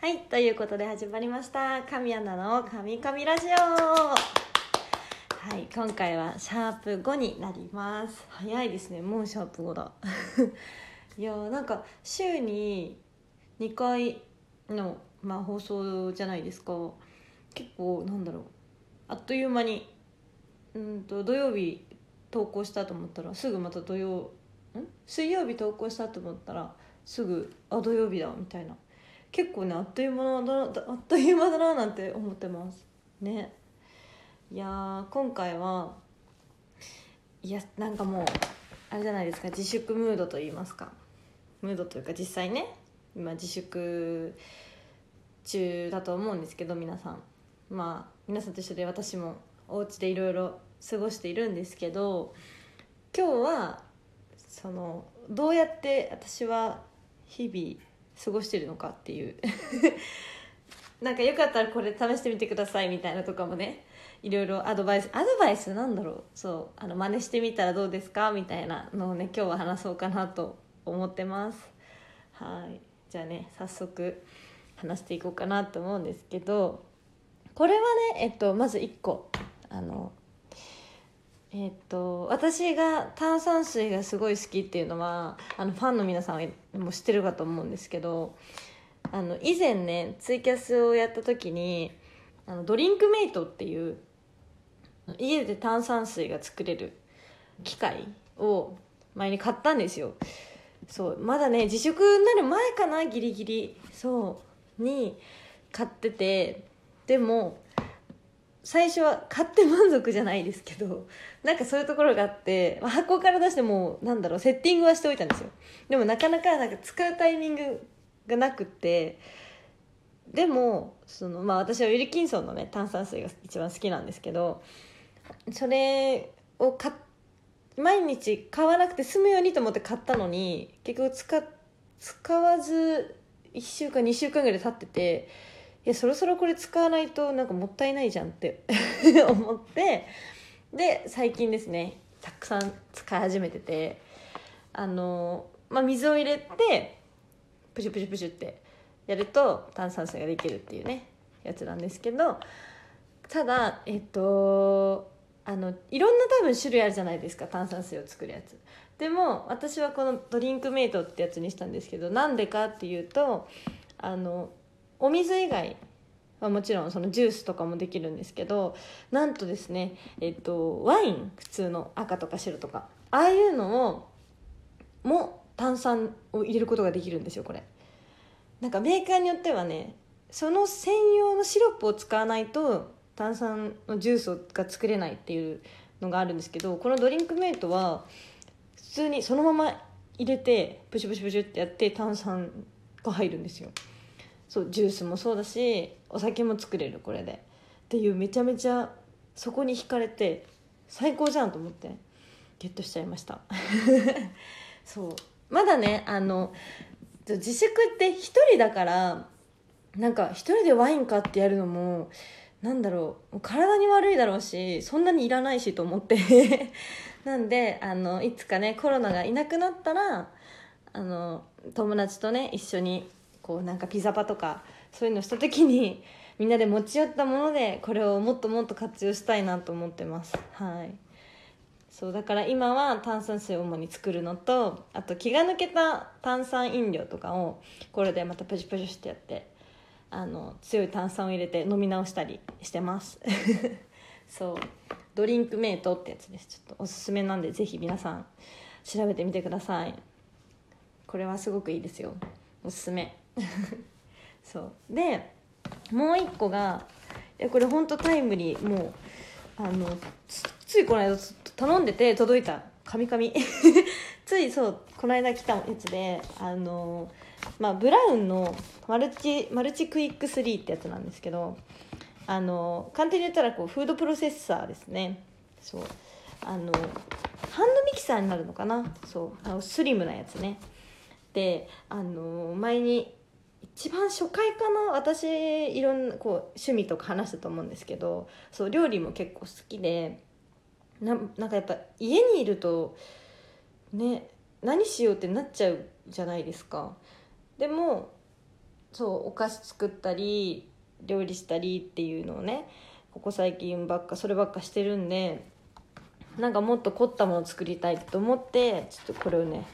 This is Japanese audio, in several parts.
はいということで始まりました。神アナの「神々ラジオ」はい今回はシャープ5になります。早いですねもうシャープ5だ。いやーなんか週に2回の、まあ、放送じゃないですか。結構なんだろう。あっという間にうんと土曜日投稿したと思ったらすぐまた土曜ん？水曜日投稿したと思ったらすぐあ土曜日だみたいな結構ねあっという間だなあっという間だななんて思ってます。ね。いや今回はいやなんかもうあれじゃないですか自粛ムードと言いますかムードというか実際ね今自粛中だと思うんですけど皆さん。まあ皆さんと一緒で私もお家でいろいろ過ごしているんですけど今日はそのどうやって私は日々過ごしてるのかっていう。なんかよかったらこれ試してみてくださいみたいなとかもねいろいろアドバイスアドバイスなんだろう。そうあの真似してみたらどうですかみたいなのをね今日は話そうかなと思ってます。はい。じゃあね早速話していこうかなと思うんですけどこれはねえっとまず1個あのえっと私が炭酸水がすごい好きっていうのはあのファンの皆さんも知ってるかと思うんですけどあの以前ねツイキャスをやった時にあのドリンクメイトっていう家で炭酸水が作れる機械を前に買ったんですよ。そうまだね自粛になる前かなギリギリ。そうに買っててでも最初は買って満足じゃないですけど なんかそういうところがあって、まあ、箱から出してもなんだろうセッティングはしておいたんですよ。でもなかなかなんか使うタイミングがなくってでもその、まあ、私はウィルキンソンのね炭酸水が一番好きなんですけどそれを買毎日買わなくて済むようにと思って買ったのに結局使使わず1週間2週間ぐらい経ってていやそろそろこれ使わないとなんかもったいないじゃんって 思ってで最近ですねたくさん使い始めててあの、まあ、水を入れてプシュプシュプシュってやると炭酸水ができるっていうねやつなんですけどただえっとあのいろんな多分種類あるじゃないですか炭酸水を作るやつ。でも私はこのドリンクメイトってやつにしたんですけどなんでかっていうとあのお水以外はもちろんそのジュースとかもできるんですけどなんとですね、えっと、ワイン普通の赤とか白とかああいうのをも炭酸を入れることができるんですよこれ。なんかメーカーによってはねその専用のシロップを使わないと炭酸のジュースが作れないっていうのがあるんですけどこのドリンクメイトは普通にそのまま入れてプシュプシュプシュってやって炭酸が入るんですよ。そうジュースもそうだしお酒も作れるこれで。っていうめちゃめちゃそこに惹かれて最高じゃんと思ってゲットしちゃいました。そう。まだねあの自粛って一人だからなんか一人でワイン買ってやるのもなんだろう体に悪いだろうしそんなにいらないしと思って。なんであのいつかねコロナがいなくなったらあの友達とね一緒にこうなんかピザパとかそういうのした時にみんなで持ち寄ったものでこれをもっともっと活用したいなと思ってます。はい。そうだから今は炭酸水を主に作るのとあと気が抜けた炭酸飲料とかをこれでまたプシュプシュしてやってあの強い炭酸を入れて飲み直したりしてます。そう。ドリンクメイトってやつです。ちょっとおすすめなんでぜひ皆さん調べてみてください。これはすごくいいですよ。おすすめ。そう。でもう一個がいやこれ本当タイムリー。もうあのつついこの間頼んでて届いた。カミカミ。ついそうこの間来たやつであのまあブラウンのマルチマルチクイック3ってやつなんですけどあの簡単に言ったらこうフードプロセッサーですね。そう。あのハンドミキサーになるのかな。そう。あのスリムなやつね。であの前に一番初回かな私いろんなこう趣味とか話したと思うんですけどそう料理も結構好きでななんかやっぱ家にいるとね何しようってなっちゃうじゃないですか。でもそうお菓子作ったり料理したりっていうのをねここ最近ばっかそればっかしてるんでなんかもっと凝ったもの作りたいと思ってちょっとこれをね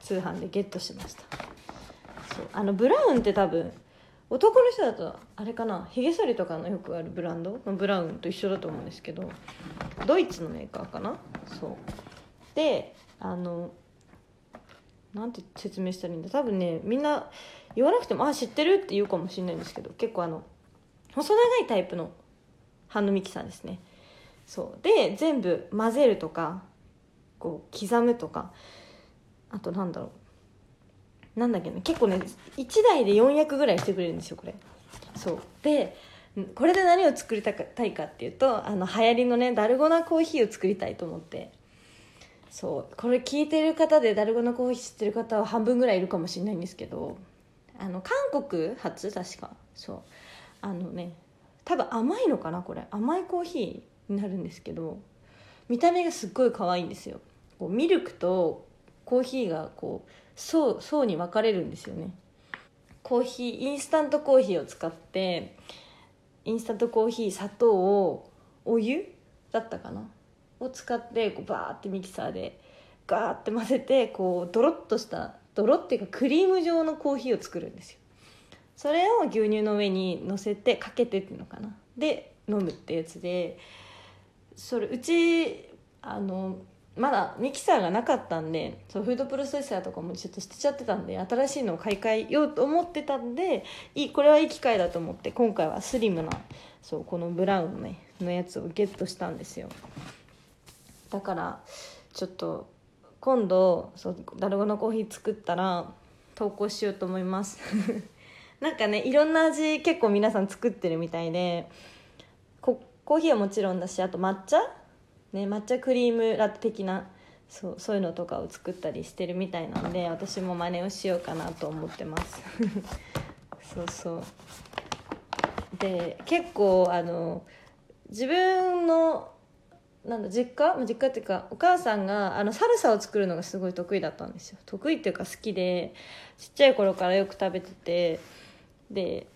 通販でゲットしました。そう。あのブラウンって多分男の人だとあれかな？ヒゲ剃りとかのよくあるブランド？のブラウンと一緒だと思うんですけどドイツのメーカーかな？そう。であのなんて説明したらいいんだ？多分ねみんな言わなくても「あ知ってる?」って言うかもしれないんですけど結構あの細長いタイプのハンドミキサーですね。そう。で全部混ぜるとかこう刻むとかあとなんだろう。なんだっけな結構ね1台で4役ぐらいしてくれるんですよこれ。そう。でこれで何を作りたいかっていうとあの流行りのねダルゴナコーヒーを作りたいと思って。そう。これ聞いてる方でダルゴナコーヒー知ってる方は半分ぐらいいるかもしれないんですけどあの韓国初確か。そう。あのね多分甘いのかなこれ。甘いコーヒーになるんですけど見た目がすっごい可愛いんですよ。こうミルクとコーヒーがこう層層に分かれるんですよね。コーヒーインスタントコーヒーを使ってインスタントコーヒー砂糖をお湯だったかな？を使ってこうバーってミキサーでガーって混ぜてこうドロッとしたドロっていうかクリーム状のコーヒーを作るんですよ。それを牛乳の上に乗せてかけてっていうのかな？で飲むってやつでそれうちあのまだミキサーがなかったんでそうフードプロセッサーとかもちょっと捨てちゃってたんで新しいのを買い替えようと思ってたんでいいこれはいい機会だと思って今回はスリムなそうこのブラウンの,、ね、のやつをゲットしたんですよ。だからちょっと今度そうダルゴのコーヒー作ったら投稿しようと思います。なんかねいろんな味結構皆さん作ってるみたいでコーヒーはもちろんだしあと抹茶ね、抹茶クリームラテ的なそうそういうのとかを作ったりしてるみたいなんで私も真似をしようかなと思ってます。そうそう。で結構あの自分のなんだ実家？実家っていうかお母さんがあのサルサを作るのがすごい得意だったんですよ。得意っていうか好きでちっちゃい頃からよく食べててで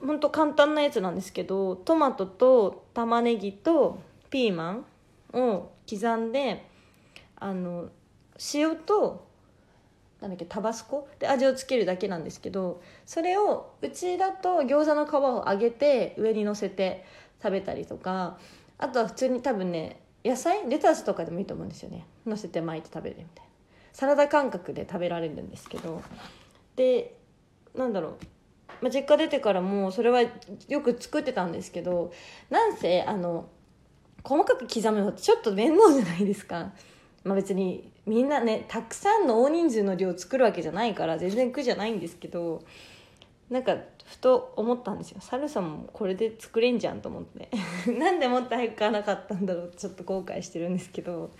ほんと簡単なやつなんですけどトマトと玉ねぎとピーマンを刻んであの塩となんだっけタバスコ？で味をつけるだけなんですけどそれをうちだと餃子の皮を揚げて上にのせて食べたりとかあとは普通に多分ね野菜？レタスとかでもいいと思うんですよね。のせて巻いて食べるみたいな。サラダ感覚で食べられるんですけど。でなんだろう、まあ、実家出てからもそれはよく作ってたんですけどなんせあの細かく刻むのちょっと面倒じゃないですか。まあ別にみんなねたくさんの大人数の量作るわけじゃないから全然苦じゃないんですけどなんかふと思ったんですよ。サルサもこれで作れんじゃんと思って。なんでもっと早く買わなかったんだろうちょっと後悔してるんですけど。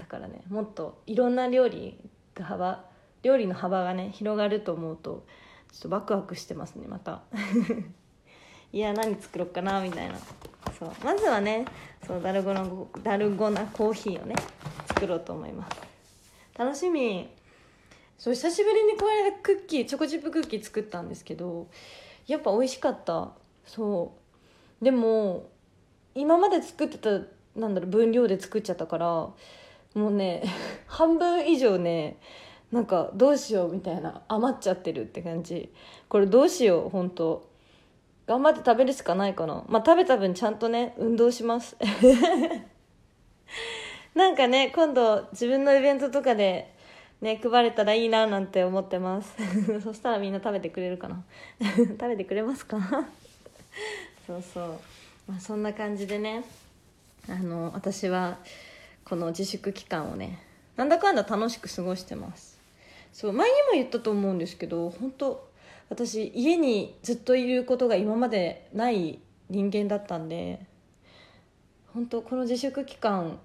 だからねもっといろんな料理が幅料理の幅がね広がると思うとちょっとワクワクしてますねまた。いや何作ろうかなみたいな。そう。まずはねそうダルゴのダルゴナコーヒーをね作ろうと思います。楽しみ。そう久しぶりにこれクッキーチョコチップクッキー作ったんですけどやっぱ美味しかった。そう。でも今まで作ってたなんだろう分量で作っちゃったからもうね 半分以上ねなんかどうしようみたいな余っちゃってるって感じ。これどうしよう本当頑張って食べるしかないかな。まあ食べた分ちゃんとね運動します。なんかね今度自分のイベントとかでね配れたらいいななんて思ってます。そしたらみんな食べてくれるかな。食べてくれますか？そうそう。まあそんな感じでねあの私はこの自粛期間をねなんだかんだ楽しく過ごしてます。そう前にも言ったと思うんですけど本当私家にずっといることが今までない人間だったんで本当この自粛期間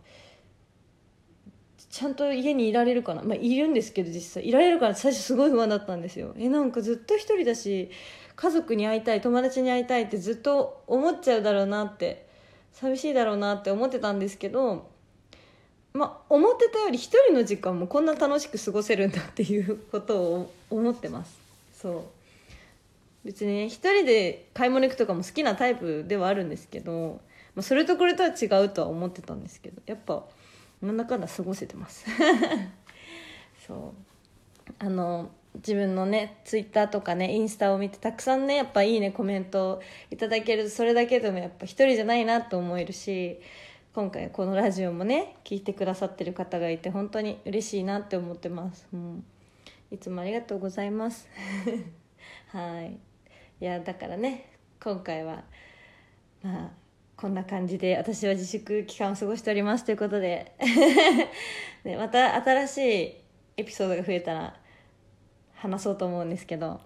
ちゃんと家にいられるかな？まあいるんですけど実際。いられるから最初すごい不安だったんですよ。えなんかずっと一人だし家族に会いたい友達に会いたいってずっと思っちゃうだろうなって寂しいだろうなって思ってたんですけどまあ思ってたより一人の時間もこんな楽しく過ごせるんだっていうことを思ってます。そう。別にね一人で買い物行くとかも好きなタイプではあるんですけど、まあ、それとこれとは違うとは思ってたんですけどやっぱなんだかんだ過ごせてます。そう。あの自分のねツイッターとかねインスタを見てたくさんねやっぱいいねコメントいただけるとそれだけでもやっぱ一人じゃないなと思えるし今回このラジオもね聞いてくださってる方がいて本当に嬉しいなって思ってます、うん、いつもありがとうございます。はい。いやだからね今回はまあこんな感じで私は自粛期間を過ごしておりますということで ね、また新しいエピソードが増えたら話そうと思うんですけど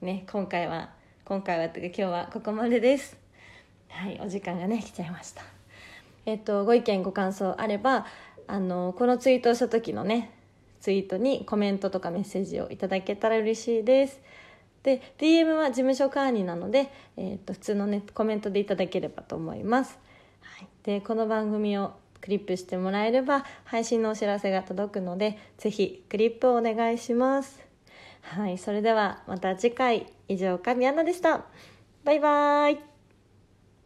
ね今回は今回はというか今日はここまでです。はいお時間がね来ちゃいました。えっとご意見ご感想あればあのこのツイートをした時のねツイートにコメントとかメッセージをいただけたら嬉しいです。で DM は事務所管理なので、えー、と普通のねコメントでいただければと思います、はい、でこの番組をクリップしてもらえれば配信のお知らせが届くので是非クリップをお願いします。はい。それではまた次回。以上神アナでした。バイバーイ。